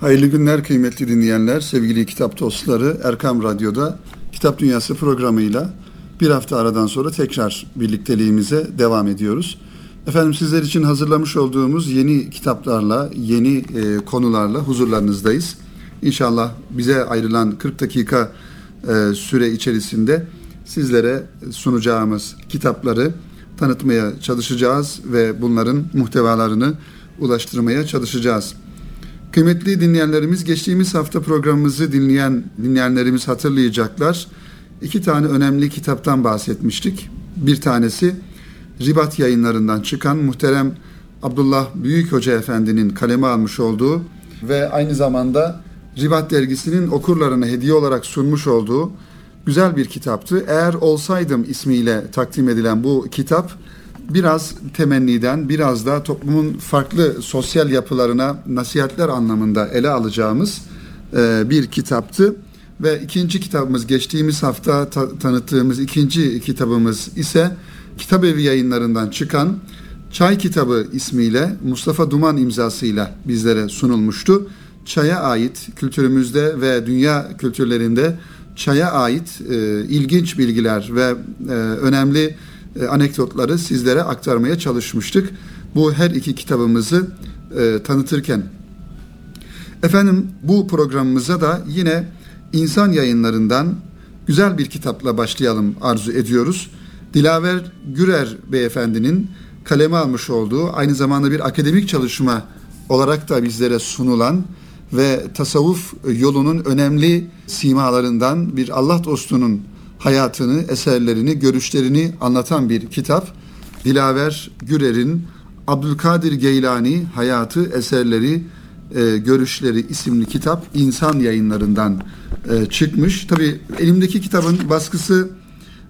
Hayırlı günler kıymetli dinleyenler, sevgili kitap dostları. Erkam Radyo'da Kitap Dünyası programıyla bir hafta aradan sonra tekrar birlikteliğimize devam ediyoruz. Efendim sizler için hazırlamış olduğumuz yeni kitaplarla, yeni e, konularla huzurlarınızdayız. İnşallah bize ayrılan 40 dakika e, süre içerisinde sizlere sunacağımız kitapları tanıtmaya çalışacağız ve bunların muhtevalarını ulaştırmaya çalışacağız. Kıymetli dinleyenlerimiz geçtiğimiz hafta programımızı dinleyen dinleyenlerimiz hatırlayacaklar. İki tane önemli kitaptan bahsetmiştik. Bir tanesi Ribat yayınlarından çıkan muhterem Abdullah Büyük Hoca Efendi'nin kaleme almış olduğu ve aynı zamanda Ribat dergisinin okurlarına hediye olarak sunmuş olduğu güzel bir kitaptı. Eğer olsaydım ismiyle takdim edilen bu kitap biraz temenniden, biraz da toplumun farklı sosyal yapılarına nasihatler anlamında ele alacağımız e, bir kitaptı. Ve ikinci kitabımız geçtiğimiz hafta ta- tanıttığımız ikinci kitabımız ise Kitap Evi yayınlarından çıkan Çay Kitabı ismiyle Mustafa Duman imzasıyla bizlere sunulmuştu. Çaya ait kültürümüzde ve dünya kültürlerinde çaya ait e, ilginç bilgiler ve e, önemli e, anekdotları sizlere aktarmaya çalışmıştık. Bu her iki kitabımızı e, tanıtırken. Efendim bu programımıza da yine insan yayınlarından güzel bir kitapla başlayalım arzu ediyoruz. Dilaver Gürer beyefendinin kaleme almış olduğu aynı zamanda bir akademik çalışma olarak da bizlere sunulan ve tasavvuf yolunun önemli simalarından bir Allah dostunun hayatını, eserlerini, görüşlerini anlatan bir kitap. Dilaver Gürer'in Abdülkadir Geylani Hayatı, Eserleri, e, Görüşleri isimli kitap insan yayınlarından e, çıkmış. Tabii elimdeki kitabın baskısı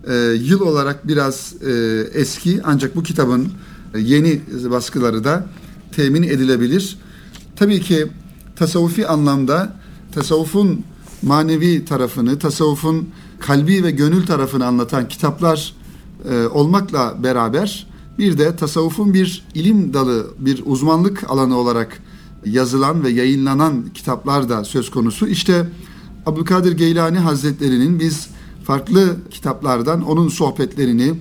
e, yıl olarak biraz e, eski ancak bu kitabın e, yeni baskıları da temin edilebilir. Tabii ki tasavvufi anlamda tasavvufun manevi tarafını, tasavvufun kalbi ve gönül tarafını anlatan kitaplar e, olmakla beraber bir de tasavvufun bir ilim dalı, bir uzmanlık alanı olarak yazılan ve yayınlanan kitaplar da söz konusu. İşte Abdülkadir Geylani Hazretleri'nin biz farklı kitaplardan onun sohbetlerini,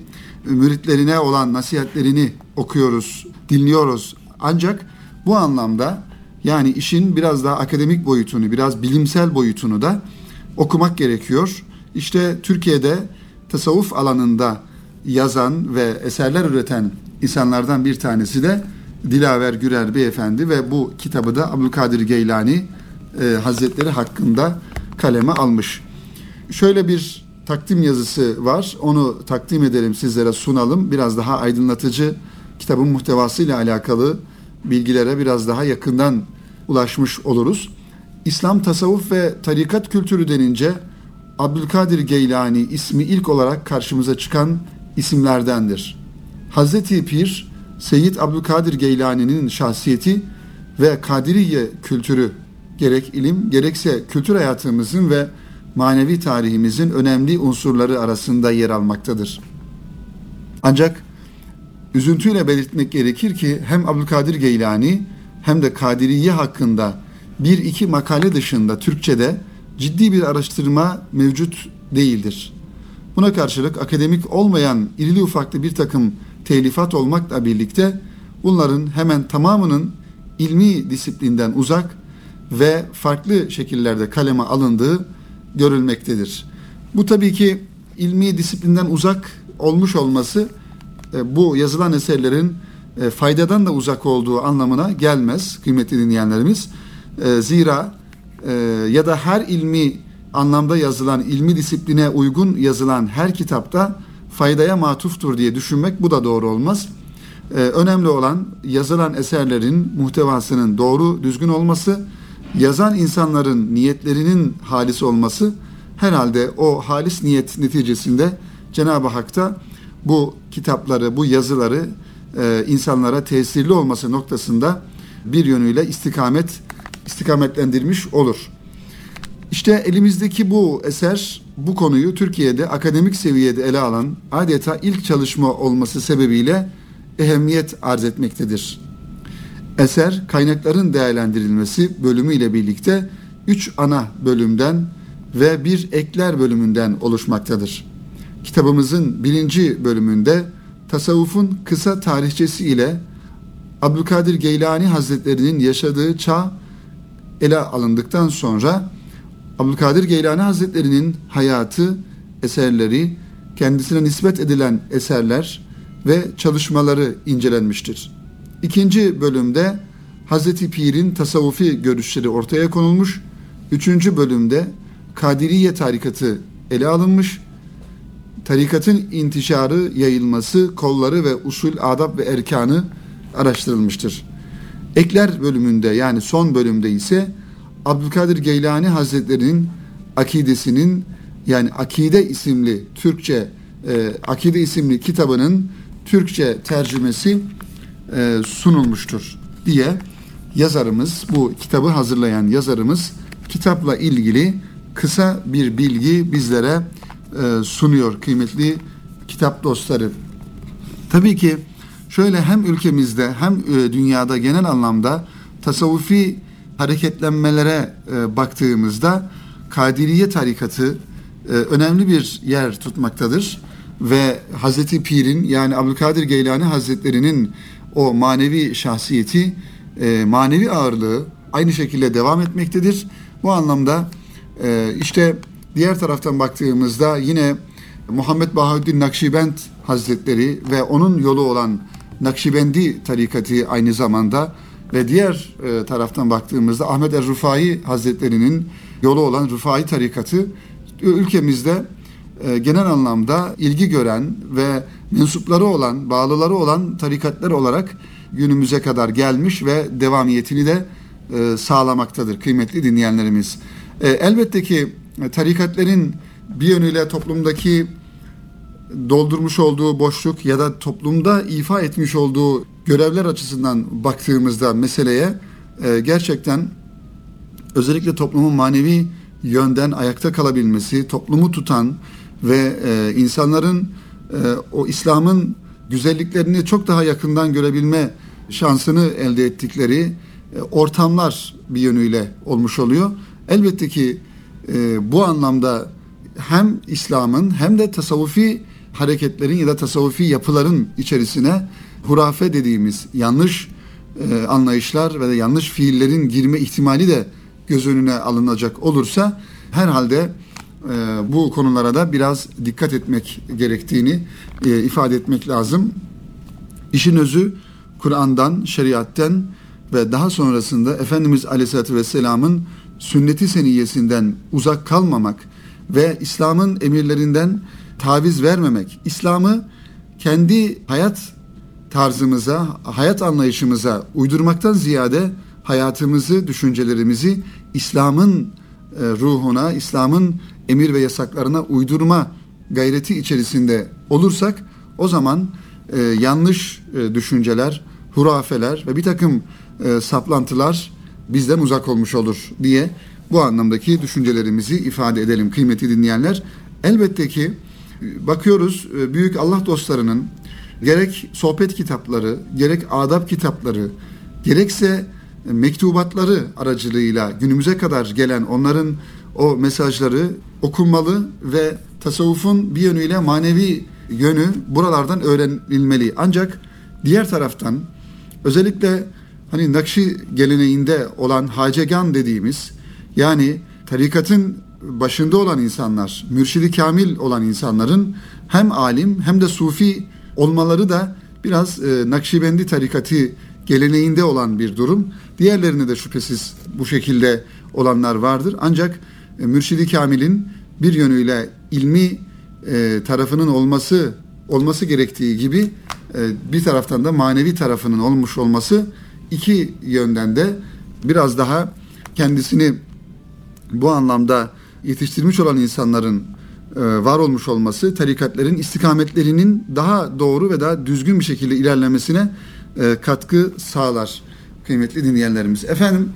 müritlerine olan nasihatlerini okuyoruz, dinliyoruz. Ancak bu anlamda yani işin biraz daha akademik boyutunu, biraz bilimsel boyutunu da okumak gerekiyor. İşte Türkiye'de tasavvuf alanında yazan ve eserler üreten insanlardan bir tanesi de Dilaver Gürer Beyefendi ve bu kitabı da Abdülkadir Geylani e, Hazretleri hakkında kaleme almış. Şöyle bir takdim yazısı var. Onu takdim edelim sizlere sunalım. Biraz daha aydınlatıcı kitabın muhtevasıyla alakalı bilgilere biraz daha yakından ulaşmış oluruz. İslam tasavvuf ve tarikat kültürü denince Abdülkadir Geylani ismi ilk olarak karşımıza çıkan isimlerdendir. Hazreti Pir, Seyyid Abdülkadir Geylani'nin şahsiyeti ve Kadiriye kültürü gerek ilim gerekse kültür hayatımızın ve manevi tarihimizin önemli unsurları arasında yer almaktadır. Ancak üzüntüyle belirtmek gerekir ki hem Abdülkadir Geylani hem de Kadiriye hakkında bir iki makale dışında Türkçe'de ciddi bir araştırma mevcut değildir. Buna karşılık akademik olmayan irili ufaklı bir takım telifat olmakla birlikte bunların hemen tamamının ilmi disiplinden uzak ve farklı şekillerde kaleme alındığı görülmektedir. Bu tabii ki ilmi disiplinden uzak olmuş olması e, bu yazılan eserlerin e, faydadan da uzak olduğu anlamına gelmez kıymetli dinleyenlerimiz. E, zira ya da her ilmi anlamda yazılan, ilmi disipline uygun yazılan her kitapta faydaya matuftur diye düşünmek bu da doğru olmaz. Önemli olan yazılan eserlerin muhtevasının doğru, düzgün olması, yazan insanların niyetlerinin halis olması herhalde o halis niyet neticesinde Cenab-ı Hak da bu kitapları, bu yazıları e, insanlara tesirli olması noktasında bir yönüyle istikamet istikametlendirmiş olur. İşte elimizdeki bu eser bu konuyu Türkiye'de akademik seviyede ele alan adeta ilk çalışma olması sebebiyle ehemmiyet arz etmektedir. Eser kaynakların değerlendirilmesi bölümü ile birlikte üç ana bölümden ve bir ekler bölümünden oluşmaktadır. Kitabımızın birinci bölümünde tasavvufun kısa tarihçesi ile Abdülkadir Geylani Hazretlerinin yaşadığı çağ ele alındıktan sonra Abdülkadir Geylani Hazretlerinin hayatı, eserleri, kendisine nispet edilen eserler ve çalışmaları incelenmiştir. İkinci bölümde Hazreti Pir'in tasavvufi görüşleri ortaya konulmuş. Üçüncü bölümde Kadiriye tarikatı ele alınmış. Tarikatın intişarı, yayılması, kolları ve usul, adab ve erkanı araştırılmıştır. Ekler bölümünde yani son bölümde ise Abdülkadir Geylani Hazretleri'nin akidesinin yani Akide isimli Türkçe e, Akide isimli kitabının Türkçe tercümesi e, sunulmuştur diye yazarımız bu kitabı hazırlayan yazarımız kitapla ilgili kısa bir bilgi bizlere e, sunuyor kıymetli kitap dostları. Tabii ki şöyle hem ülkemizde hem e, dünyada genel anlamda tasavvufi hareketlenmelere e, baktığımızda Kadiriye tarikatı e, önemli bir yer tutmaktadır ve Hazreti Pir'in yani Abdülkadir Geylani Hazretleri'nin o manevi şahsiyeti, manevi ağırlığı aynı şekilde devam etmektedir. Bu anlamda işte diğer taraftan baktığımızda yine Muhammed Bahaüddin Nakşibend Hazretleri ve onun yolu olan Nakşibendi tarikatı aynı zamanda ve diğer e, taraftan baktığımızda Ahmet Er-Rufai Hazretleri'nin yolu olan Rufai tarikatı ülkemizde e, genel anlamda ilgi gören ve mensupları olan, bağlıları olan tarikatlar olarak günümüze kadar gelmiş ve devamiyetini de e, sağlamaktadır kıymetli dinleyenlerimiz. E, elbette ki tarikatlerin bir yönüyle toplumdaki doldurmuş olduğu boşluk ya da toplumda ifa etmiş olduğu görevler açısından baktığımızda meseleye gerçekten özellikle toplumun manevi yönden ayakta kalabilmesi, toplumu tutan, ve e, insanların e, o İslam'ın güzelliklerini çok daha yakından görebilme şansını elde ettikleri e, ortamlar bir yönüyle olmuş oluyor. Elbette ki e, bu anlamda hem İslam'ın hem de tasavvufi hareketlerin ya da tasavvufi yapıların içerisine hurafe dediğimiz yanlış e, anlayışlar ve de yanlış fiillerin girme ihtimali de göz önüne alınacak olursa herhalde e, bu konulara da biraz dikkat etmek gerektiğini e, ifade etmek lazım. İşin özü Kur'an'dan, şeriatten ve daha sonrasında Efendimiz Aleyhisselatü Vesselam'ın sünneti seniyesinden uzak kalmamak ve İslam'ın emirlerinden taviz vermemek, İslam'ı kendi hayat tarzımıza, hayat anlayışımıza uydurmaktan ziyade hayatımızı, düşüncelerimizi İslam'ın e, ruhuna, İslam'ın emir ve yasaklarına uydurma gayreti içerisinde olursak o zaman e, yanlış e, düşünceler, hurafeler ve bir takım e, saplantılar bizden uzak olmuş olur diye bu anlamdaki düşüncelerimizi ifade edelim kıymetli dinleyenler. Elbette ki bakıyoruz e, büyük Allah dostlarının gerek sohbet kitapları, gerek adab kitapları, gerekse mektubatları aracılığıyla günümüze kadar gelen onların o mesajları okunmalı ve tasavvufun bir yönüyle manevi yönü buralardan öğrenilmeli. Ancak diğer taraftan özellikle hani Nakşi geleneğinde olan hacegan dediğimiz yani tarikatın başında olan insanlar, mürşidi kamil olan insanların hem alim hem de sufi olmaları da biraz e, Nakşibendi tarikatı geleneğinde olan bir durum. Diğerlerinde de şüphesiz bu şekilde olanlar vardır. Ancak e, Mürşidi Kamil'in bir yönüyle ilmi e, tarafının olması olması gerektiği gibi e, bir taraftan da manevi tarafının olmuş olması iki yönden de biraz daha kendisini bu anlamda yetiştirmiş olan insanların e, var olmuş olması tarikatlerin istikametlerinin daha doğru ve daha düzgün bir şekilde ilerlemesine e, katkı sağlar kıymetli dinleyenlerimiz. Efendim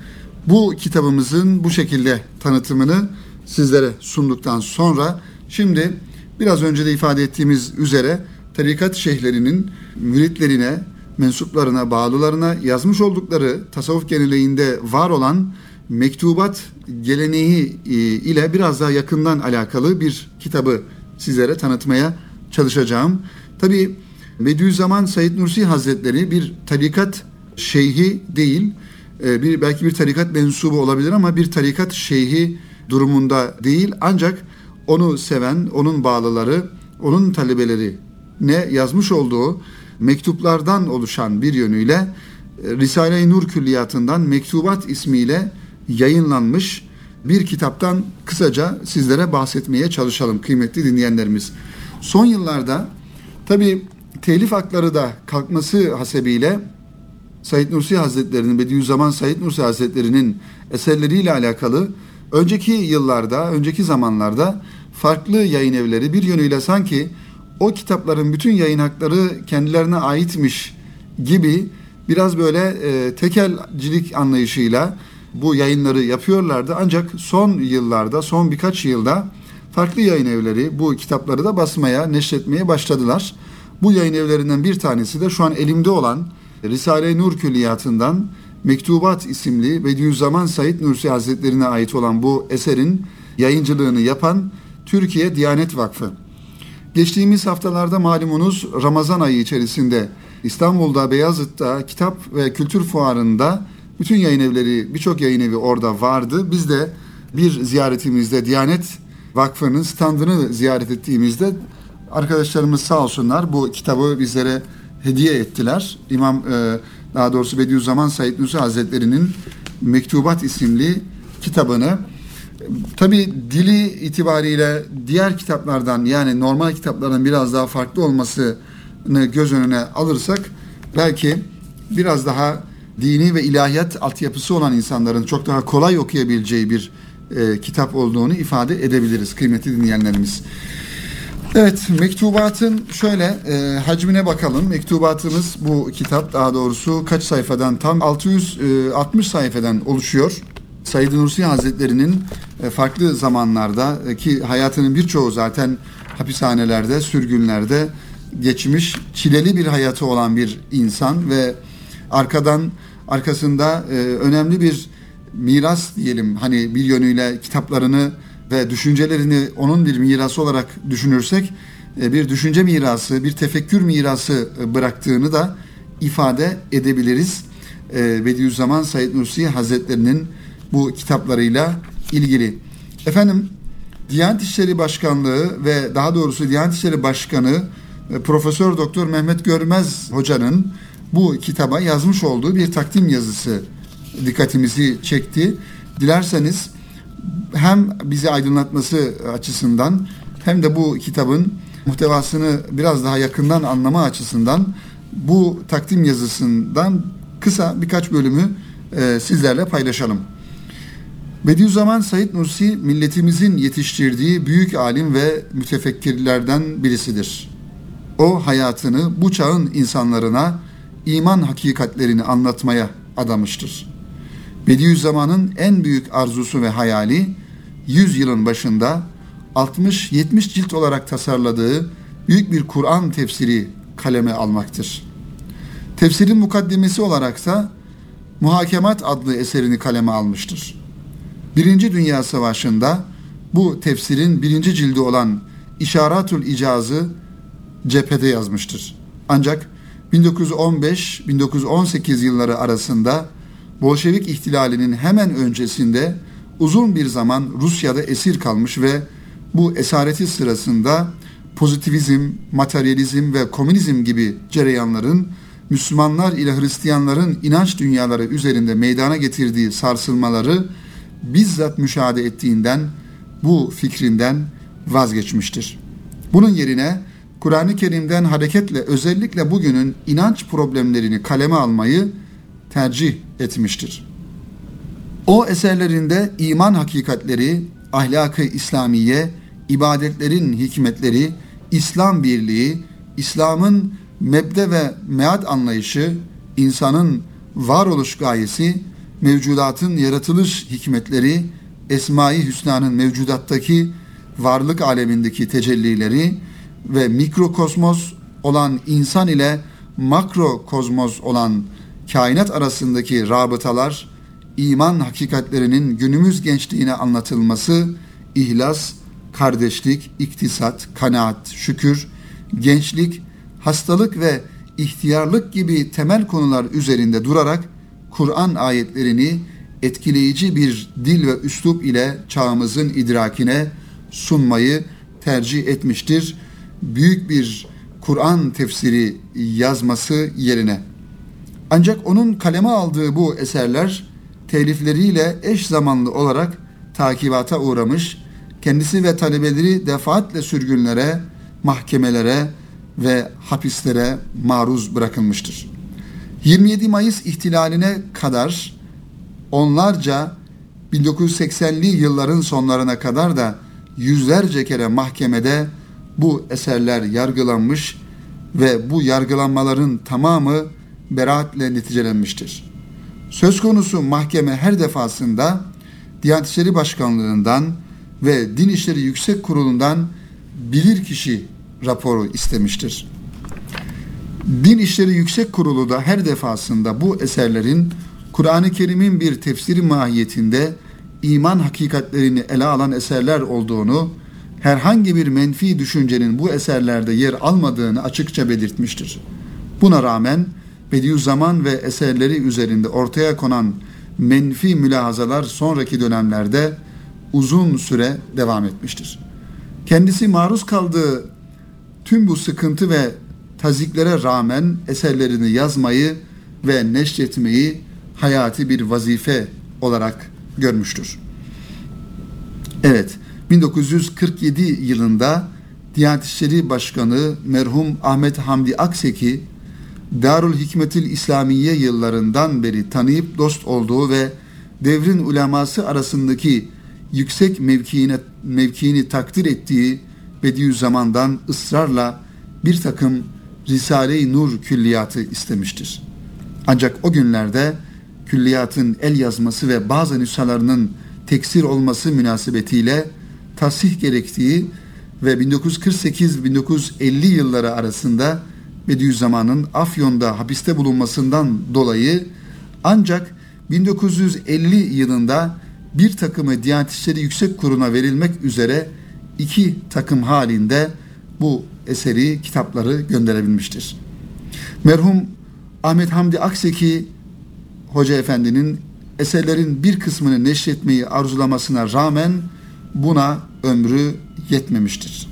bu kitabımızın bu şekilde tanıtımını sizlere sunduktan sonra şimdi biraz önce de ifade ettiğimiz üzere tarikat şeyhlerinin müritlerine mensuplarına, bağlılarına yazmış oldukları tasavvuf geleneğinde var olan mektubat geleneği e, ile biraz daha yakından alakalı bir kitabı sizlere tanıtmaya çalışacağım. Tabi Bediüzzaman Said Nursi Hazretleri bir tarikat şeyhi değil, e, bir belki bir tarikat mensubu olabilir ama bir tarikat şeyhi durumunda değil. Ancak onu seven, onun bağlıları, onun talebeleri ne yazmış olduğu mektuplardan oluşan bir yönüyle e, Risale-i Nur Külliyatı'ndan Mektubat ismiyle yayınlanmış bir kitaptan kısaca sizlere bahsetmeye çalışalım kıymetli dinleyenlerimiz. Son yıllarda tabi telif hakları da kalkması hasebiyle Said Nursi Hazretleri'nin, Bediüzzaman Said Nursi Hazretleri'nin eserleriyle alakalı önceki yıllarda, önceki zamanlarda farklı yayın evleri bir yönüyle sanki o kitapların bütün yayın hakları kendilerine aitmiş gibi biraz böyle e, tekelcilik anlayışıyla bu yayınları yapıyorlardı. Ancak son yıllarda, son birkaç yılda farklı yayın evleri bu kitapları da basmaya, neşretmeye başladılar. Bu yayın evlerinden bir tanesi de şu an elimde olan Risale-i Nur Külliyatı'ndan Mektubat isimli Bediüzzaman Said Nursi Hazretlerine ait olan bu eserin yayıncılığını yapan Türkiye Diyanet Vakfı. Geçtiğimiz haftalarda malumunuz Ramazan ayı içerisinde İstanbul'da, Beyazıt'ta kitap ve kültür fuarında bütün yayın evleri, birçok yayın evi orada vardı. Biz de bir ziyaretimizde Diyanet Vakfı'nın standını ziyaret ettiğimizde arkadaşlarımız sağ olsunlar bu kitabı bizlere hediye ettiler. İmam e, daha doğrusu Bediüzzaman Said Nursi Hazretleri'nin Mektubat isimli kitabını tabi dili itibariyle diğer kitaplardan yani normal kitaplardan biraz daha farklı olmasını göz önüne alırsak belki biraz daha dini ve ilahiyat altyapısı olan insanların çok daha kolay okuyabileceği bir e, kitap olduğunu ifade edebiliriz kıymetli dinleyenlerimiz. Evet, mektubatın şöyle e, hacmine bakalım. Mektubatımız bu kitap daha doğrusu kaç sayfadan tam 660 e, sayfadan oluşuyor. Said Nursi Hazretleri'nin e, farklı zamanlarda e, ki hayatının birçoğu zaten hapishanelerde, sürgünlerde geçmiş çileli bir hayatı olan bir insan ve arkadan arkasında e, önemli bir miras diyelim hani bir yönüyle kitaplarını ve düşüncelerini onun bir mirası olarak düşünürsek bir düşünce mirası, bir tefekkür mirası bıraktığını da ifade edebiliriz. Bediüzzaman Said Nursi Hazretlerinin bu kitaplarıyla ilgili. Efendim Diyanet İşleri Başkanlığı ve daha doğrusu Diyanet İşleri Başkanı e, Profesör Doktor Mehmet Görmez hocanın bu kitaba yazmış olduğu bir takdim yazısı dikkatimizi çekti. Dilerseniz hem bizi aydınlatması açısından hem de bu kitabın muhtevasını biraz daha yakından anlama açısından bu takdim yazısından kısa birkaç bölümü e, sizlerle paylaşalım. Bediüzzaman Said Nursi milletimizin yetiştirdiği büyük alim ve mütefekkirlerden birisidir. O hayatını bu çağın insanlarına iman hakikatlerini anlatmaya adamıştır. Bediüzzaman'ın en büyük arzusu ve hayali 100 yılın başında 60-70 cilt olarak tasarladığı büyük bir Kur'an tefsiri kaleme almaktır. Tefsirin mukaddemesi olaraksa Muhakemat adlı eserini kaleme almıştır. Birinci Dünya Savaşı'nda bu tefsirin birinci cildi olan İşaratul İcazı cephede yazmıştır. Ancak 1915-1918 yılları arasında Bolşevik ihtilalinin hemen öncesinde uzun bir zaman Rusya'da esir kalmış ve bu esareti sırasında pozitivizm, materyalizm ve komünizm gibi cereyanların Müslümanlar ile Hristiyanların inanç dünyaları üzerinde meydana getirdiği sarsılmaları bizzat müşahede ettiğinden bu fikrinden vazgeçmiştir. Bunun yerine Kur'an-ı Kerim'den hareketle özellikle bugünün inanç problemlerini kaleme almayı tercih etmiştir. O eserlerinde iman hakikatleri, ahlakı İslamiye, ibadetlerin hikmetleri, İslam birliği, İslam'ın mebde ve mead anlayışı, insanın varoluş gayesi, mevcudatın yaratılış hikmetleri, Esma-i Hüsna'nın mevcudattaki varlık alemindeki tecellileri ve mikrokosmos olan insan ile makro kozmos olan kainat arasındaki rabıtalar, iman hakikatlerinin günümüz gençliğine anlatılması, ihlas, kardeşlik, iktisat, kanaat, şükür, gençlik, hastalık ve ihtiyarlık gibi temel konular üzerinde durarak Kur'an ayetlerini etkileyici bir dil ve üslup ile çağımızın idrakine sunmayı tercih etmiştir. Büyük bir Kur'an tefsiri yazması yerine. Ancak onun kaleme aldığı bu eserler telifleriyle eş zamanlı olarak takibata uğramış, kendisi ve talebeleri defaatle sürgünlere, mahkemelere ve hapislere maruz bırakılmıştır. 27 Mayıs ihtilaline kadar onlarca 1980'li yılların sonlarına kadar da yüzlerce kere mahkemede bu eserler yargılanmış ve bu yargılanmaların tamamı beraatle neticelenmiştir. Söz konusu mahkeme her defasında Diyanet İşleri Başkanlığı'ndan ve Din İşleri Yüksek Kurulu'ndan bilirkişi raporu istemiştir. Din İşleri Yüksek Kurulu da her defasında bu eserlerin Kur'an-ı Kerim'in bir tefsiri mahiyetinde iman hakikatlerini ele alan eserler olduğunu, herhangi bir menfi düşüncenin bu eserlerde yer almadığını açıkça belirtmiştir. Buna rağmen Bediüzzaman ve eserleri üzerinde ortaya konan menfi mülahazalar sonraki dönemlerde uzun süre devam etmiştir. Kendisi maruz kaldığı tüm bu sıkıntı ve taziklere rağmen eserlerini yazmayı ve neşretmeyi hayati bir vazife olarak görmüştür. Evet, 1947 yılında Diyanet İşleri Başkanı merhum Ahmet Hamdi Akseki, Darül Hikmetil İslamiye yıllarından beri tanıyıp dost olduğu ve devrin uleması arasındaki yüksek mevkiine, mevkiini takdir ettiği Bediüzzaman'dan ısrarla bir takım Risale-i Nur külliyatı istemiştir. Ancak o günlerde külliyatın el yazması ve bazı nüshalarının teksir olması münasebetiyle tasih gerektiği ve 1948-1950 yılları arasında Bediüzzaman'ın Afyon'da hapiste bulunmasından dolayı ancak 1950 yılında bir takımı Diyanet İşleri Yüksek Kurulu'na verilmek üzere iki takım halinde bu eseri, kitapları gönderebilmiştir. Merhum Ahmet Hamdi Akseki Hoca Efendi'nin eserlerin bir kısmını neşretmeyi arzulamasına rağmen buna ömrü yetmemiştir.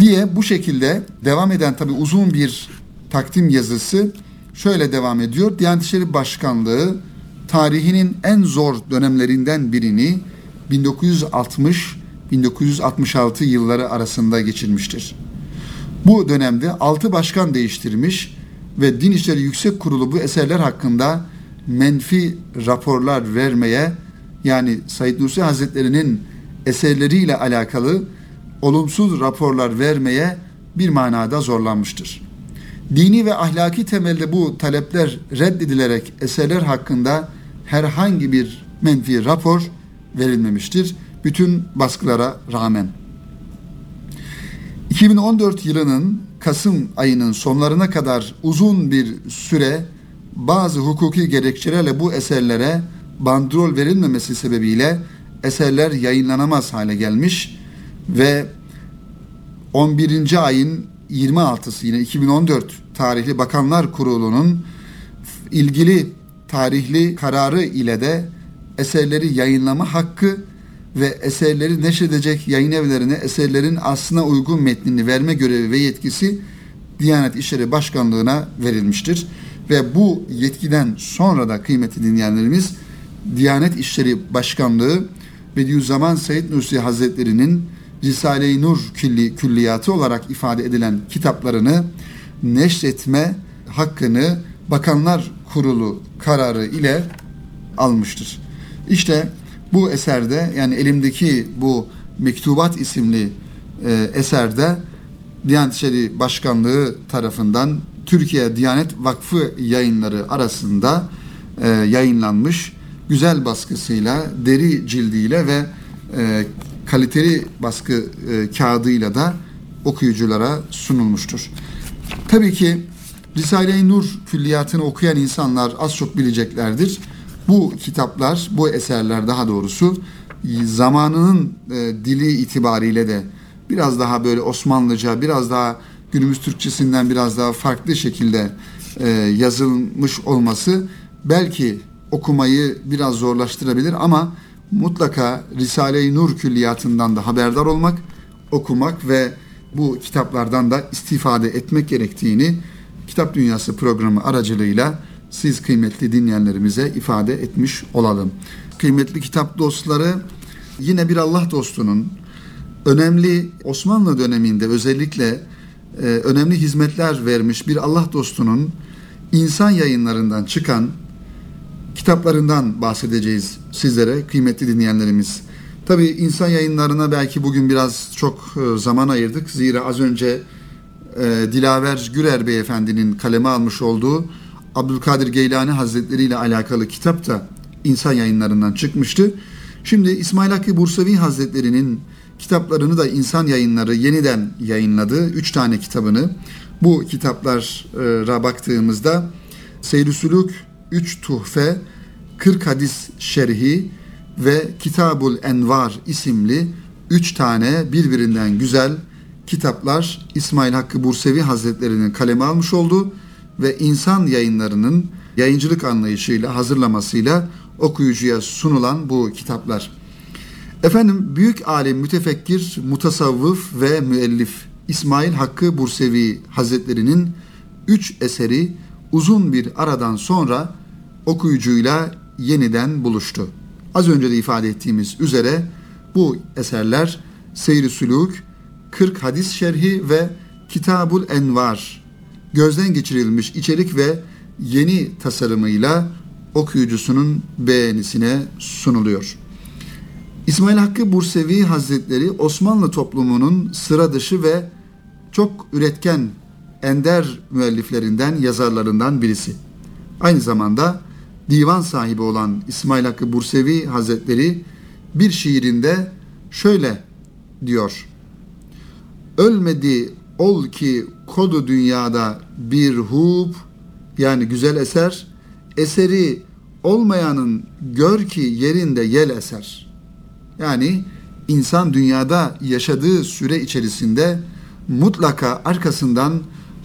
Diye bu şekilde devam eden tabi uzun bir takdim yazısı şöyle devam ediyor. Diyanet İşleri Başkanlığı tarihinin en zor dönemlerinden birini 1960-1966 yılları arasında geçirmiştir. Bu dönemde altı başkan değiştirmiş ve Din İşleri Yüksek Kurulu bu eserler hakkında menfi raporlar vermeye yani Said Nursi Hazretleri'nin eserleriyle alakalı olumsuz raporlar vermeye bir manada zorlanmıştır. Dini ve ahlaki temelde bu talepler reddedilerek eserler hakkında herhangi bir menfi rapor verilmemiştir. Bütün baskılara rağmen. 2014 yılının Kasım ayının sonlarına kadar uzun bir süre bazı hukuki gerekçelerle bu eserlere bandrol verilmemesi sebebiyle eserler yayınlanamaz hale gelmiş ve 11. ayın 26'sı yine 2014 tarihli Bakanlar Kurulu'nun ilgili tarihli kararı ile de eserleri yayınlama hakkı ve eserleri neşredecek yayın evlerine eserlerin aslına uygun metnini verme görevi ve yetkisi Diyanet İşleri Başkanlığı'na verilmiştir. Ve bu yetkiden sonra da kıymetli dinleyenlerimiz Diyanet İşleri Başkanlığı Bediüzzaman Said Nursi Hazretleri'nin Risale-i Nur külli, külliyatı olarak ifade edilen kitaplarını neşretme hakkını Bakanlar Kurulu kararı ile almıştır. İşte bu eserde yani elimdeki bu Mektubat isimli e, eserde Diyanet İşleri Başkanlığı tarafından Türkiye Diyanet Vakfı yayınları arasında e, yayınlanmış güzel baskısıyla, deri cildiyle ve e, kaliteli baskı e, kağıdıyla da okuyuculara sunulmuştur. Tabii ki Risale-i Nur külliyatını okuyan insanlar az çok bileceklerdir. Bu kitaplar, bu eserler daha doğrusu zamanının e, dili itibariyle de biraz daha böyle Osmanlıca, biraz daha günümüz Türkçesinden biraz daha farklı şekilde e, yazılmış olması belki okumayı biraz zorlaştırabilir ama mutlaka Risale-i Nur külliyatından da haberdar olmak, okumak ve bu kitaplardan da istifade etmek gerektiğini Kitap Dünyası programı aracılığıyla siz kıymetli dinleyenlerimize ifade etmiş olalım. Kıymetli kitap dostları yine bir Allah dostunun önemli Osmanlı döneminde özellikle e, önemli hizmetler vermiş bir Allah dostunun insan yayınlarından çıkan kitaplarından bahsedeceğiz sizlere kıymetli dinleyenlerimiz. Tabii insan yayınlarına belki bugün biraz çok e, zaman ayırdık. Zira az önce e, Dilaver Gürer Beyefendinin kaleme almış olduğu Abdülkadir Geylani Hazretleri ile alakalı kitap da insan yayınlarından çıkmıştı. Şimdi İsmail Hakkı Bursavi Hazretleri'nin kitaplarını da insan yayınları yeniden yayınladı. Üç tane kitabını. Bu kitaplara baktığımızda Seyr-i Sülük, Üç Tuhfe, 40 Hadis Şerhi ve Kitabul Envar isimli üç tane birbirinden güzel kitaplar İsmail Hakkı Bursevi Hazretleri'nin kaleme almış olduğu ve insan yayınlarının yayıncılık anlayışıyla hazırlamasıyla okuyucuya sunulan bu kitaplar. Efendim büyük alim, mütefekkir, mutasavvıf ve müellif İsmail Hakkı Bursevi Hazretleri'nin üç eseri uzun bir aradan sonra okuyucuyla yeniden buluştu. Az önce de ifade ettiğimiz üzere bu eserler Seyri Sülük, 40 hadis şerhi ve Kitabul Envar gözden geçirilmiş içerik ve yeni tasarımıyla okuyucusunun beğenisine sunuluyor. İsmail Hakkı Bursevi Hazretleri Osmanlı toplumunun sıra dışı ve çok üretken ender müelliflerinden, yazarlarından birisi. Aynı zamanda divan sahibi olan İsmail Hakkı Bursevi Hazretleri bir şiirinde şöyle diyor. Ölmedi ol ki kodu dünyada bir hub yani güzel eser eseri olmayanın gör ki yerinde yel eser. Yani insan dünyada yaşadığı süre içerisinde mutlaka arkasından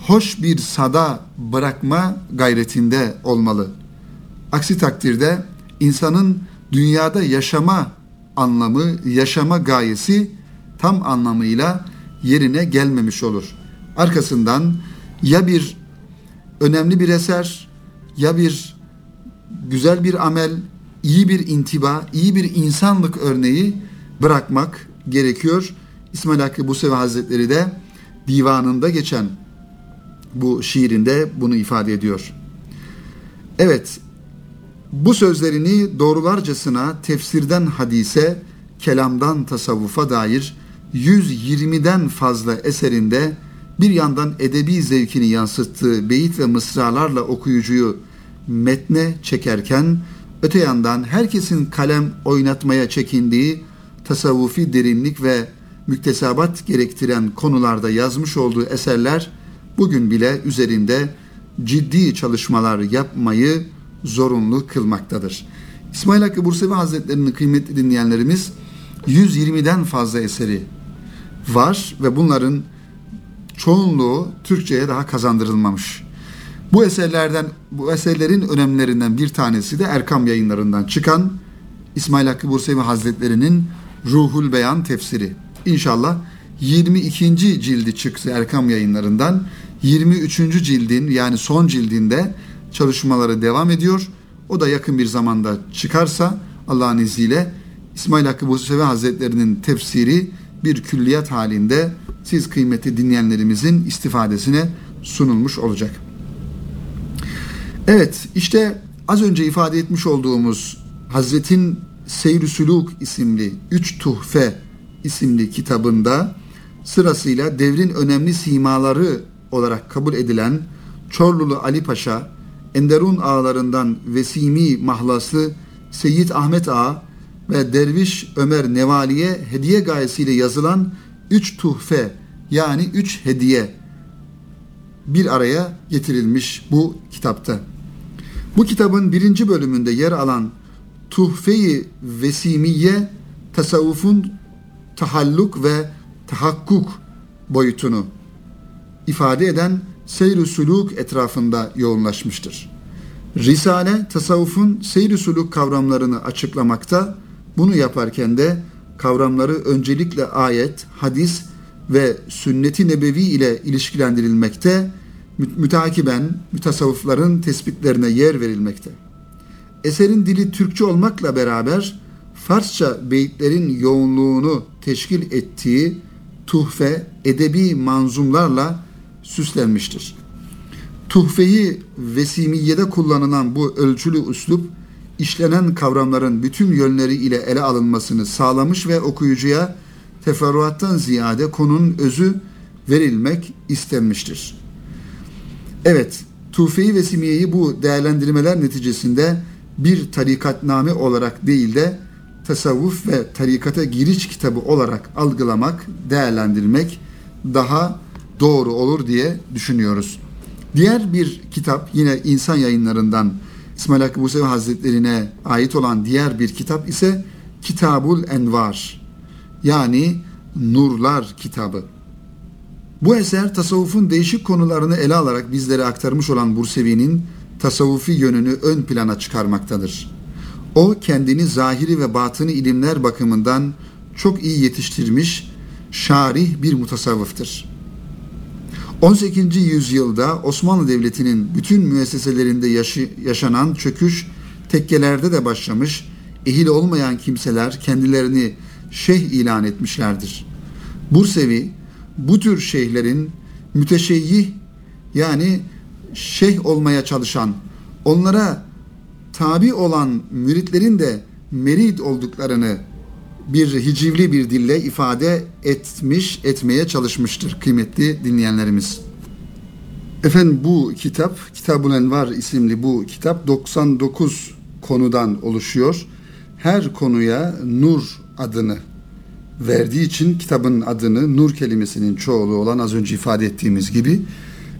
hoş bir sada bırakma gayretinde olmalı. Aksi takdirde insanın dünyada yaşama anlamı, yaşama gayesi tam anlamıyla yerine gelmemiş olur. Arkasından ya bir önemli bir eser ya bir güzel bir amel, iyi bir intiba, iyi bir insanlık örneği bırakmak gerekiyor. İsmail Hakkı Busevi Hazretleri de divanında geçen bu şiirinde bunu ifade ediyor. Evet, bu sözlerini doğrularcasına tefsirden hadise, kelamdan tasavvufa dair 120'den fazla eserinde bir yandan edebi zevkini yansıttığı beyit ve mısralarla okuyucuyu metne çekerken öte yandan herkesin kalem oynatmaya çekindiği tasavvufi derinlik ve müktesabat gerektiren konularda yazmış olduğu eserler bugün bile üzerinde ciddi çalışmalar yapmayı zorunlu kılmaktadır. İsmail Hakkı Bursevi Hazretleri'nin kıymetli dinleyenlerimiz 120'den fazla eseri var ve bunların çoğunluğu Türkçe'ye daha kazandırılmamış. Bu eserlerden bu eserlerin önemlerinden bir tanesi de Erkam yayınlarından çıkan İsmail Hakkı Bursevi Hazretleri'nin Ruhul Beyan tefsiri. İnşallah 22. cildi çıktı Erkam yayınlarından. 23. cildin yani son cildinde çalışmaları devam ediyor. O da yakın bir zamanda çıkarsa Allah'ın izniyle İsmail Hakkı Bursevi Hazretleri'nin tefsiri bir külliyat halinde siz kıymeti dinleyenlerimizin istifadesine sunulmuş olacak. Evet işte az önce ifade etmiş olduğumuz Hazretin Seyr-i Süluk isimli Üç Tuhfe isimli kitabında sırasıyla devrin önemli simaları olarak kabul edilen Çorlulu Ali Paşa, Enderun ağalarından Vesimi mahlaslı Seyyid Ahmet Ağa ve Derviş Ömer Nevali'ye hediye gayesiyle yazılan üç tuhfe yani üç hediye bir araya getirilmiş bu kitapta. Bu kitabın birinci bölümünde yer alan Tuhfe-i Vesimiye tasavvufun tahalluk ve tahakkuk boyutunu ifade eden seyr-i suluk etrafında yoğunlaşmıştır. Risale, tasavvufun seyr-i suluk kavramlarını açıklamakta, bunu yaparken de kavramları öncelikle ayet, hadis ve sünnet-i nebevi ile ilişkilendirilmekte, mütakiben mütasavvıfların tespitlerine yer verilmekte. Eserin dili Türkçe olmakla beraber Farsça beyitlerin yoğunluğunu teşkil ettiği tuhfe, edebi manzumlarla süslenmiştir. Tuhfeyi vesimiyede kullanılan bu ölçülü üslup, işlenen kavramların bütün yönleri ile ele alınmasını sağlamış ve okuyucuya teferruattan ziyade konunun özü verilmek istenmiştir. Evet, Tuhfe-i Vesimiye'yi bu değerlendirmeler neticesinde bir tarikatname olarak değil de tasavvuf ve tarikata giriş kitabı olarak algılamak, değerlendirmek daha doğru olur diye düşünüyoruz. Diğer bir kitap yine insan yayınlarından İsmail Hakkı Musevi Hazretlerine ait olan diğer bir kitap ise Kitabul Envar yani Nurlar kitabı. Bu eser tasavvufun değişik konularını ele alarak bizlere aktarmış olan Bursevi'nin tasavvufi yönünü ön plana çıkarmaktadır. O kendini zahiri ve batını ilimler bakımından çok iyi yetiştirmiş şarih bir mutasavvıftır. 18. yüzyılda Osmanlı Devleti'nin bütün müesseselerinde yaşı, yaşanan çöküş tekkelerde de başlamış, ehil olmayan kimseler kendilerini şeyh ilan etmişlerdir. Bursevi bu tür şeyhlerin müteşeyyih yani şeyh olmaya çalışan, onlara tabi olan müritlerin de merid olduklarını bir hicivli bir dille ifade etmiş, etmeye çalışmıştır kıymetli dinleyenlerimiz. Efendim bu kitap, Kitabul Envar isimli bu kitap 99 konudan oluşuyor. Her konuya nur adını verdiği için kitabın adını nur kelimesinin çoğulu olan az önce ifade ettiğimiz gibi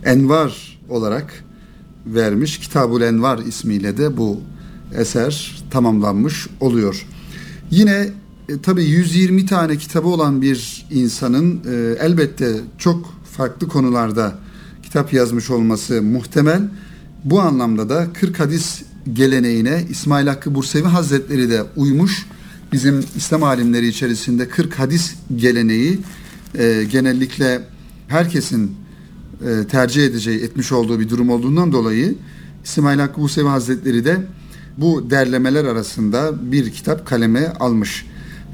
Envar olarak vermiş. Kitabul Envar ismiyle de bu eser tamamlanmış oluyor. Yine e, tabii 120 tane kitabı olan bir insanın e, elbette çok farklı konularda kitap yazmış olması muhtemel. Bu anlamda da 40 hadis geleneğine İsmail Hakkı Bursevi Hazretleri de uymuş. Bizim İslam alimleri içerisinde 40 hadis geleneği e, genellikle herkesin e, tercih edeceği, etmiş olduğu bir durum olduğundan dolayı İsmail Hakkı Bursevi Hazretleri de bu derlemeler arasında bir kitap kaleme almış.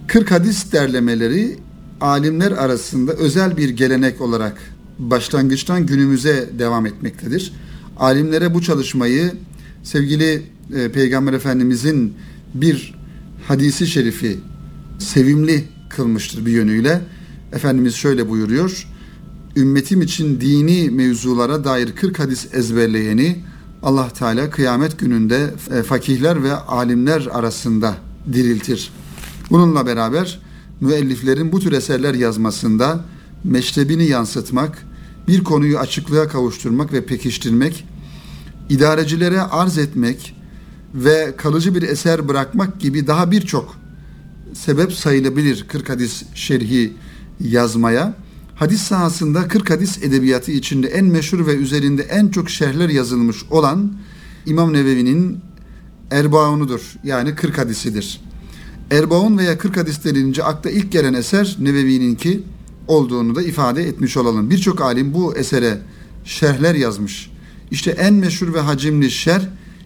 40 hadis derlemeleri alimler arasında özel bir gelenek olarak başlangıçtan günümüze devam etmektedir. Alimlere bu çalışmayı sevgili e, Peygamber Efendimizin bir hadisi şerifi sevimli kılmıştır bir yönüyle. Efendimiz şöyle buyuruyor. Ümmetim için dini mevzulara dair 40 hadis ezberleyeni Allah Teala kıyamet gününde e, fakihler ve alimler arasında diriltir. Bununla beraber müelliflerin bu tür eserler yazmasında meşrebini yansıtmak, bir konuyu açıklığa kavuşturmak ve pekiştirmek, idarecilere arz etmek ve kalıcı bir eser bırakmak gibi daha birçok sebep sayılabilir 40 hadis şerhi yazmaya. Hadis sahasında 40 hadis edebiyatı içinde en meşhur ve üzerinde en çok şerhler yazılmış olan İmam Nevevi'nin Erbaunudur. Yani 40 hadisidir. Erbaun veya 40 hadis denilince akla ilk gelen eser Nevevi'ninki olduğunu da ifade etmiş olalım. Birçok alim bu esere şerhler yazmış. İşte en meşhur ve hacimli şerh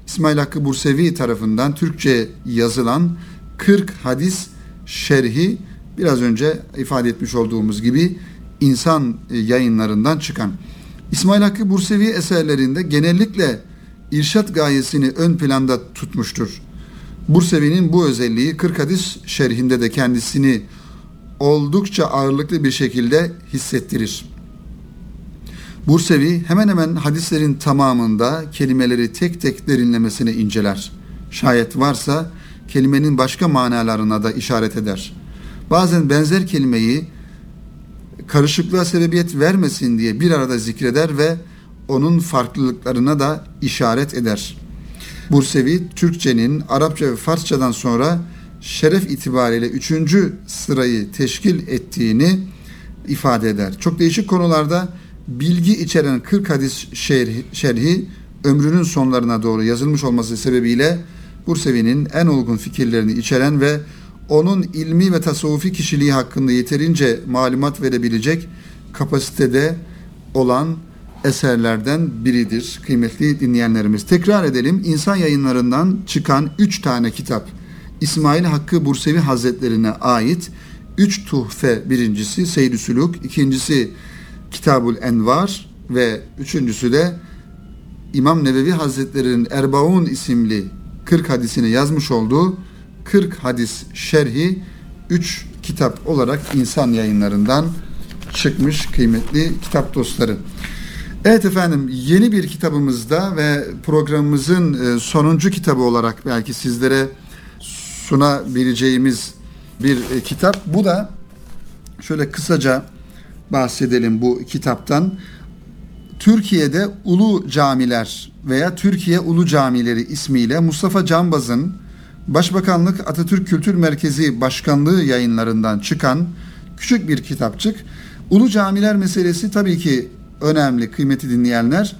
İsmail Hakkı Bursevi tarafından Türkçe yazılan 40 hadis şerhi biraz önce ifade etmiş olduğumuz gibi insan yayınlarından çıkan. İsmail Hakkı Bursevi eserlerinde genellikle irşat gayesini ön planda tutmuştur. Bursevi'nin bu özelliği 40 hadis şerhinde de kendisini oldukça ağırlıklı bir şekilde hissettirir. Bursevi hemen hemen hadislerin tamamında kelimeleri tek tek derinlemesine inceler. Şayet varsa kelimenin başka manalarına da işaret eder. Bazen benzer kelimeyi karışıklığa sebebiyet vermesin diye bir arada zikreder ve onun farklılıklarına da işaret eder. Bursevi, Türkçenin Arapça ve Farsçadan sonra şeref itibariyle üçüncü sırayı teşkil ettiğini ifade eder. Çok değişik konularda bilgi içeren 40 hadis şerhi, şerhi ömrünün sonlarına doğru yazılmış olması sebebiyle Bursevi'nin en olgun fikirlerini içeren ve onun ilmi ve tasavvufi kişiliği hakkında yeterince malumat verebilecek kapasitede olan eserlerden biridir kıymetli dinleyenlerimiz. Tekrar edelim İnsan yayınlarından çıkan 3 tane kitap İsmail Hakkı Bursevi Hazretlerine ait 3 tuhfe birincisi Seyyid-i Sülük, ikincisi Kitabul Envar ve üçüncüsü de İmam Nevevi Hazretleri'nin Erbaun isimli 40 hadisini yazmış olduğu 40 hadis şerhi 3 kitap olarak insan yayınlarından çıkmış kıymetli kitap dostları. Evet efendim yeni bir kitabımızda ve programımızın e, sonuncu kitabı olarak belki sizlere sunabileceğimiz bir e, kitap. Bu da şöyle kısaca bahsedelim bu kitaptan. Türkiye'de Ulu Camiler veya Türkiye Ulu Camileri ismiyle Mustafa Canbaz'ın Başbakanlık Atatürk Kültür Merkezi Başkanlığı yayınlarından çıkan küçük bir kitapçık. Ulu camiler meselesi tabii ki önemli kıymeti dinleyenler.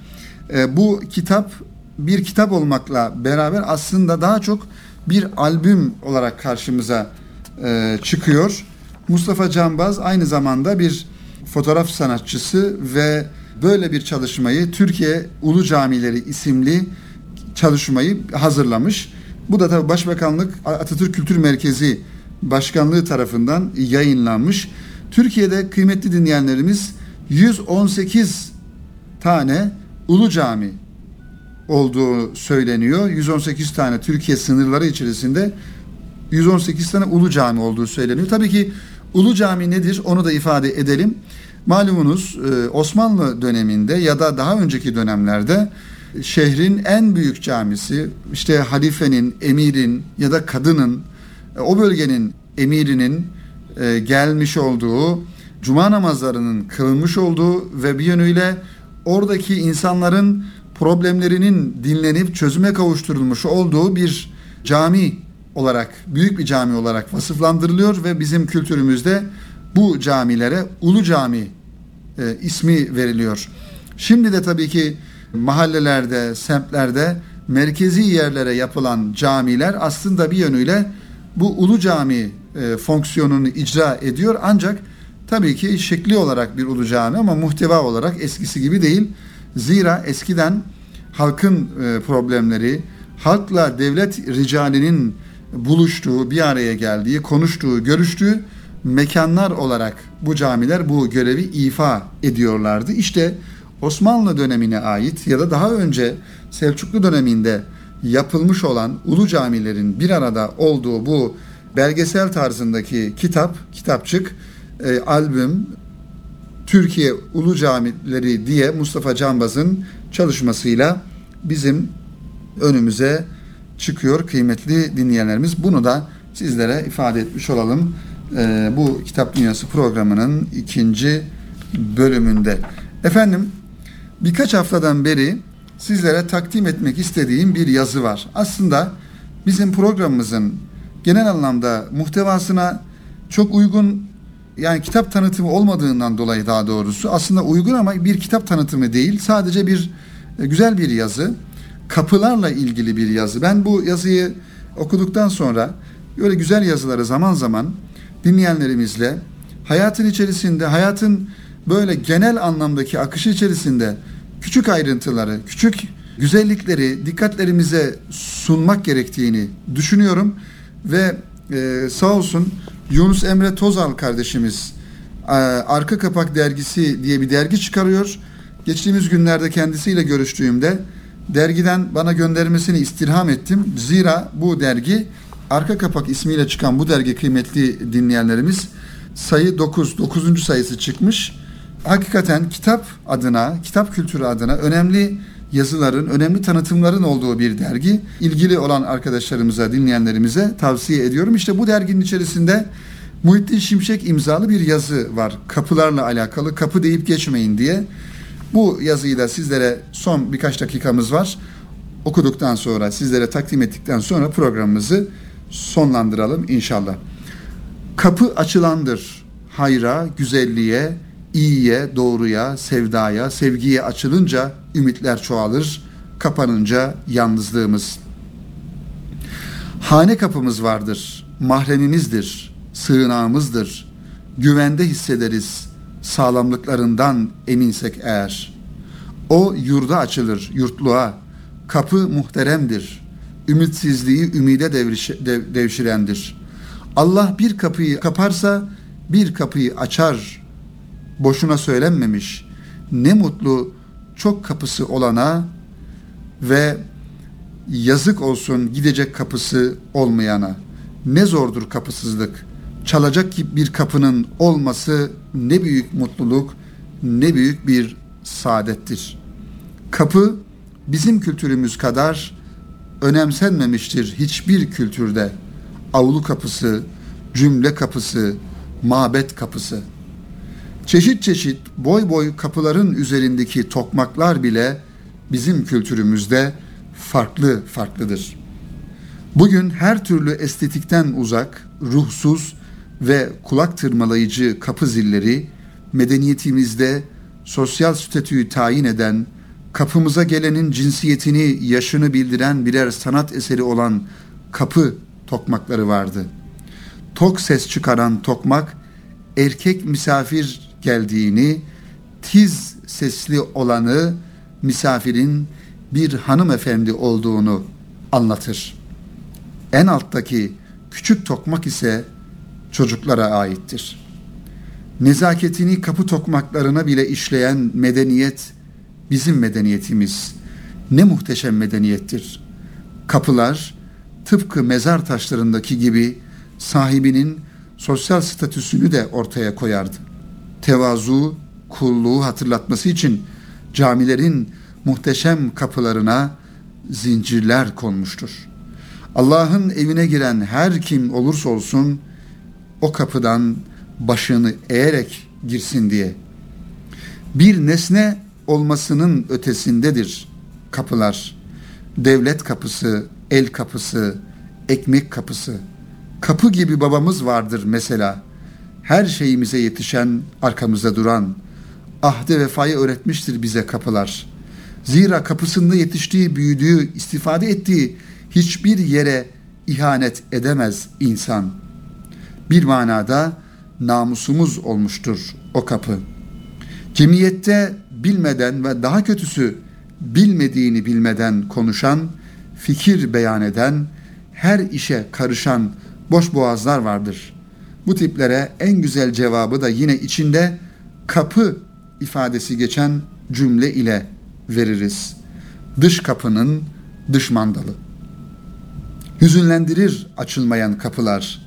E, bu kitap bir kitap olmakla beraber aslında daha çok bir albüm olarak karşımıza e, çıkıyor. Mustafa Canbaz aynı zamanda bir fotoğraf sanatçısı ve böyle bir çalışmayı Türkiye Ulu Camileri isimli çalışmayı hazırlamış. Bu da tabii Başbakanlık Atatürk Kültür Merkezi Başkanlığı tarafından yayınlanmış. Türkiye'de kıymetli dinleyenlerimiz 118 tane ulu cami olduğu söyleniyor. 118 tane Türkiye sınırları içerisinde 118 tane ulu cami olduğu söyleniyor. Tabii ki ulu cami nedir onu da ifade edelim. Malumunuz e, Osmanlı döneminde ya da daha önceki dönemlerde şehrin en büyük camisi işte halifenin, emirin ya da kadının o bölgenin emirinin e, gelmiş olduğu cuma namazlarının kılınmış olduğu ve bir yönüyle oradaki insanların problemlerinin dinlenip çözüme kavuşturulmuş olduğu bir cami olarak, büyük bir cami olarak vasıflandırılıyor ve bizim kültürümüzde bu camilere Ulu Cami e, ismi veriliyor. Şimdi de tabii ki mahallelerde, semtlerde merkezi yerlere yapılan camiler aslında bir yönüyle bu ulu cami e, fonksiyonunu icra ediyor ancak tabii ki şekli olarak bir ulu cami ama muhteva olarak eskisi gibi değil. Zira eskiden halkın e, problemleri, halkla devlet ricalinin buluştuğu, bir araya geldiği, konuştuğu, görüştüğü mekanlar olarak bu camiler bu görevi ifa ediyorlardı. İşte Osmanlı dönemine ait ya da daha önce Selçuklu döneminde yapılmış olan ulu camilerin bir arada olduğu bu belgesel tarzındaki kitap, kitapçık, e, albüm Türkiye Ulu Camileri diye Mustafa Canbaz'ın çalışmasıyla bizim önümüze çıkıyor kıymetli dinleyenlerimiz. Bunu da sizlere ifade etmiş olalım. E, bu Kitap Dünyası programının ikinci bölümünde. Efendim birkaç haftadan beri sizlere takdim etmek istediğim bir yazı var. Aslında bizim programımızın genel anlamda muhtevasına çok uygun yani kitap tanıtımı olmadığından dolayı daha doğrusu aslında uygun ama bir kitap tanıtımı değil. Sadece bir e, güzel bir yazı. Kapılarla ilgili bir yazı. Ben bu yazıyı okuduktan sonra böyle güzel yazıları zaman zaman dinleyenlerimizle hayatın içerisinde, hayatın böyle genel anlamdaki akışı içerisinde küçük ayrıntıları, küçük güzellikleri dikkatlerimize sunmak gerektiğini düşünüyorum ve e, sağ olsun Yunus Emre Tozal kardeşimiz e, Arka Kapak Dergisi diye bir dergi çıkarıyor. Geçtiğimiz günlerde kendisiyle görüştüğümde dergiden bana göndermesini istirham ettim. Zira bu dergi Arka Kapak ismiyle çıkan bu dergi kıymetli dinleyenlerimiz sayı 9, 9. sayısı çıkmış hakikaten kitap adına, kitap kültürü adına önemli yazıların, önemli tanıtımların olduğu bir dergi. İlgili olan arkadaşlarımıza, dinleyenlerimize tavsiye ediyorum. İşte bu derginin içerisinde Muhittin Şimşek imzalı bir yazı var. Kapılarla alakalı, kapı deyip geçmeyin diye. Bu yazıyı da sizlere son birkaç dakikamız var. Okuduktan sonra, sizlere takdim ettikten sonra programımızı sonlandıralım inşallah. Kapı açılandır. Hayra, güzelliğe, iyiye, doğruya, sevdaya, sevgiye açılınca ümitler çoğalır. Kapanınca yalnızlığımız. Hane kapımız vardır. Mahremimizdir. Sığınağımızdır. Güvende hissederiz. Sağlamlıklarından eminsek eğer. O yurda açılır, yurtluğa. Kapı muhteremdir. Ümitsizliği ümide devriş, dev, devşirendir. Allah bir kapıyı kaparsa bir kapıyı açar. Boşuna söylenmemiş. Ne mutlu çok kapısı olana ve yazık olsun gidecek kapısı olmayana. Ne zordur kapısızlık. Çalacak bir kapının olması ne büyük mutluluk, ne büyük bir saadettir. Kapı bizim kültürümüz kadar önemsenmemiştir hiçbir kültürde. Avlu kapısı, cümle kapısı, mabet kapısı. Çeşit çeşit boy boy kapıların üzerindeki tokmaklar bile bizim kültürümüzde farklı farklıdır. Bugün her türlü estetikten uzak, ruhsuz ve kulak tırmalayıcı kapı zilleri medeniyetimizde sosyal statüyü tayin eden, kapımıza gelenin cinsiyetini, yaşını bildiren birer sanat eseri olan kapı tokmakları vardı. Tok ses çıkaran tokmak erkek misafir geldiğini, tiz sesli olanı misafirin bir hanımefendi olduğunu anlatır. En alttaki küçük tokmak ise çocuklara aittir. Nezaketini kapı tokmaklarına bile işleyen medeniyet bizim medeniyetimiz. Ne muhteşem medeniyettir. Kapılar tıpkı mezar taşlarındaki gibi sahibinin sosyal statüsünü de ortaya koyardı. Tevazu, kulluğu hatırlatması için camilerin muhteşem kapılarına zincirler konmuştur. Allah'ın evine giren her kim olursa olsun o kapıdan başını eğerek girsin diye. Bir nesne olmasının ötesindedir kapılar. Devlet kapısı, el kapısı, ekmek kapısı. Kapı gibi babamız vardır mesela. Her şeyimize yetişen, arkamızda duran. Ahde vefayı öğretmiştir bize kapılar. Zira kapısında yetiştiği, büyüdüğü, istifade ettiği hiçbir yere ihanet edemez insan. Bir manada namusumuz olmuştur o kapı. Cemiyette bilmeden ve daha kötüsü bilmediğini bilmeden konuşan, fikir beyan eden, her işe karışan boş boğazlar vardır. Bu tiplere en güzel cevabı da yine içinde kapı ifadesi geçen cümle ile veririz. Dış kapının dış mandalı. Hüzünlendirir açılmayan kapılar.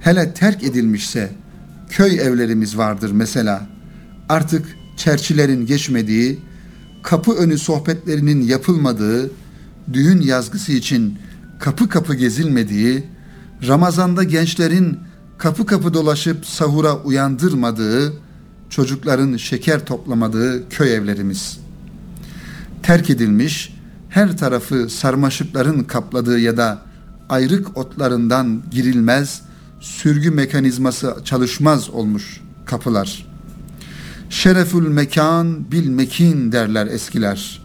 Hele terk edilmişse köy evlerimiz vardır mesela. Artık çerçilerin geçmediği, kapı önü sohbetlerinin yapılmadığı, düğün yazgısı için kapı kapı gezilmediği, Ramazanda gençlerin kapı kapı dolaşıp sahura uyandırmadığı, çocukların şeker toplamadığı köy evlerimiz. Terk edilmiş, her tarafı sarmaşıkların kapladığı ya da ayrık otlarından girilmez, sürgü mekanizması çalışmaz olmuş kapılar. Şerefül mekan bil mekin derler eskiler.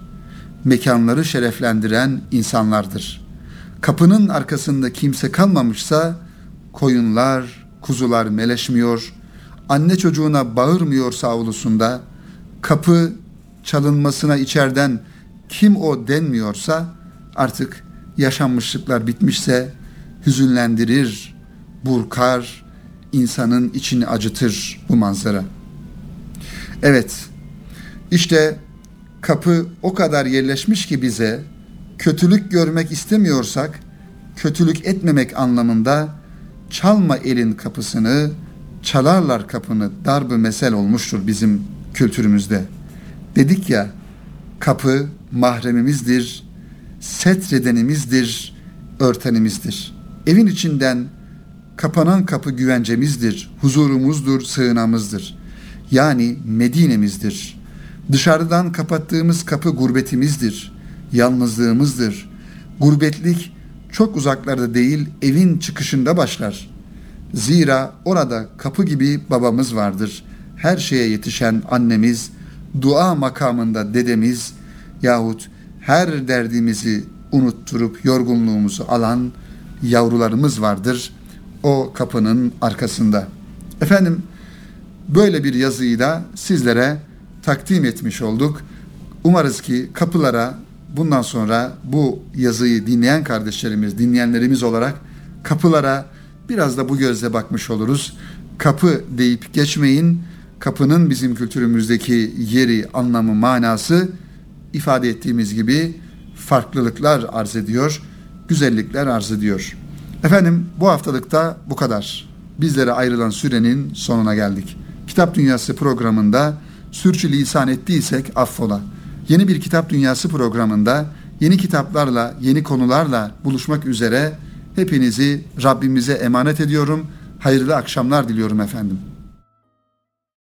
Mekanları şereflendiren insanlardır. Kapının arkasında kimse kalmamışsa koyunlar, kuzular meleşmiyor, anne çocuğuna bağırmıyorsa avlusunda, kapı çalınmasına içerden kim o denmiyorsa artık yaşanmışlıklar bitmişse hüzünlendirir, burkar, insanın içini acıtır bu manzara. Evet, işte kapı o kadar yerleşmiş ki bize kötülük görmek istemiyorsak kötülük etmemek anlamında çalma elin kapısını, çalarlar kapını darbı mesel olmuştur bizim kültürümüzde. Dedik ya kapı mahremimizdir, setredenimizdir, örtenimizdir. Evin içinden kapanan kapı güvencemizdir, huzurumuzdur, sığınamızdır. Yani Medine'mizdir. Dışarıdan kapattığımız kapı gurbetimizdir, yalnızlığımızdır. Gurbetlik çok uzaklarda değil, evin çıkışında başlar. Zira orada kapı gibi babamız vardır. Her şeye yetişen annemiz, dua makamında dedemiz yahut her derdimizi unutturup yorgunluğumuzu alan yavrularımız vardır o kapının arkasında. Efendim böyle bir yazıyı da sizlere takdim etmiş olduk. Umarız ki kapılara bundan sonra bu yazıyı dinleyen kardeşlerimiz, dinleyenlerimiz olarak kapılara biraz da bu gözle bakmış oluruz. Kapı deyip geçmeyin. Kapının bizim kültürümüzdeki yeri, anlamı, manası ifade ettiğimiz gibi farklılıklar arz ediyor, güzellikler arz ediyor. Efendim bu haftalıkta bu kadar. Bizlere ayrılan sürenin sonuna geldik. Kitap Dünyası programında sürçülisan ettiysek affola. Yeni bir Kitap Dünyası programında yeni kitaplarla, yeni konularla buluşmak üzere hepinizi Rabbimize emanet ediyorum. Hayırlı akşamlar diliyorum efendim.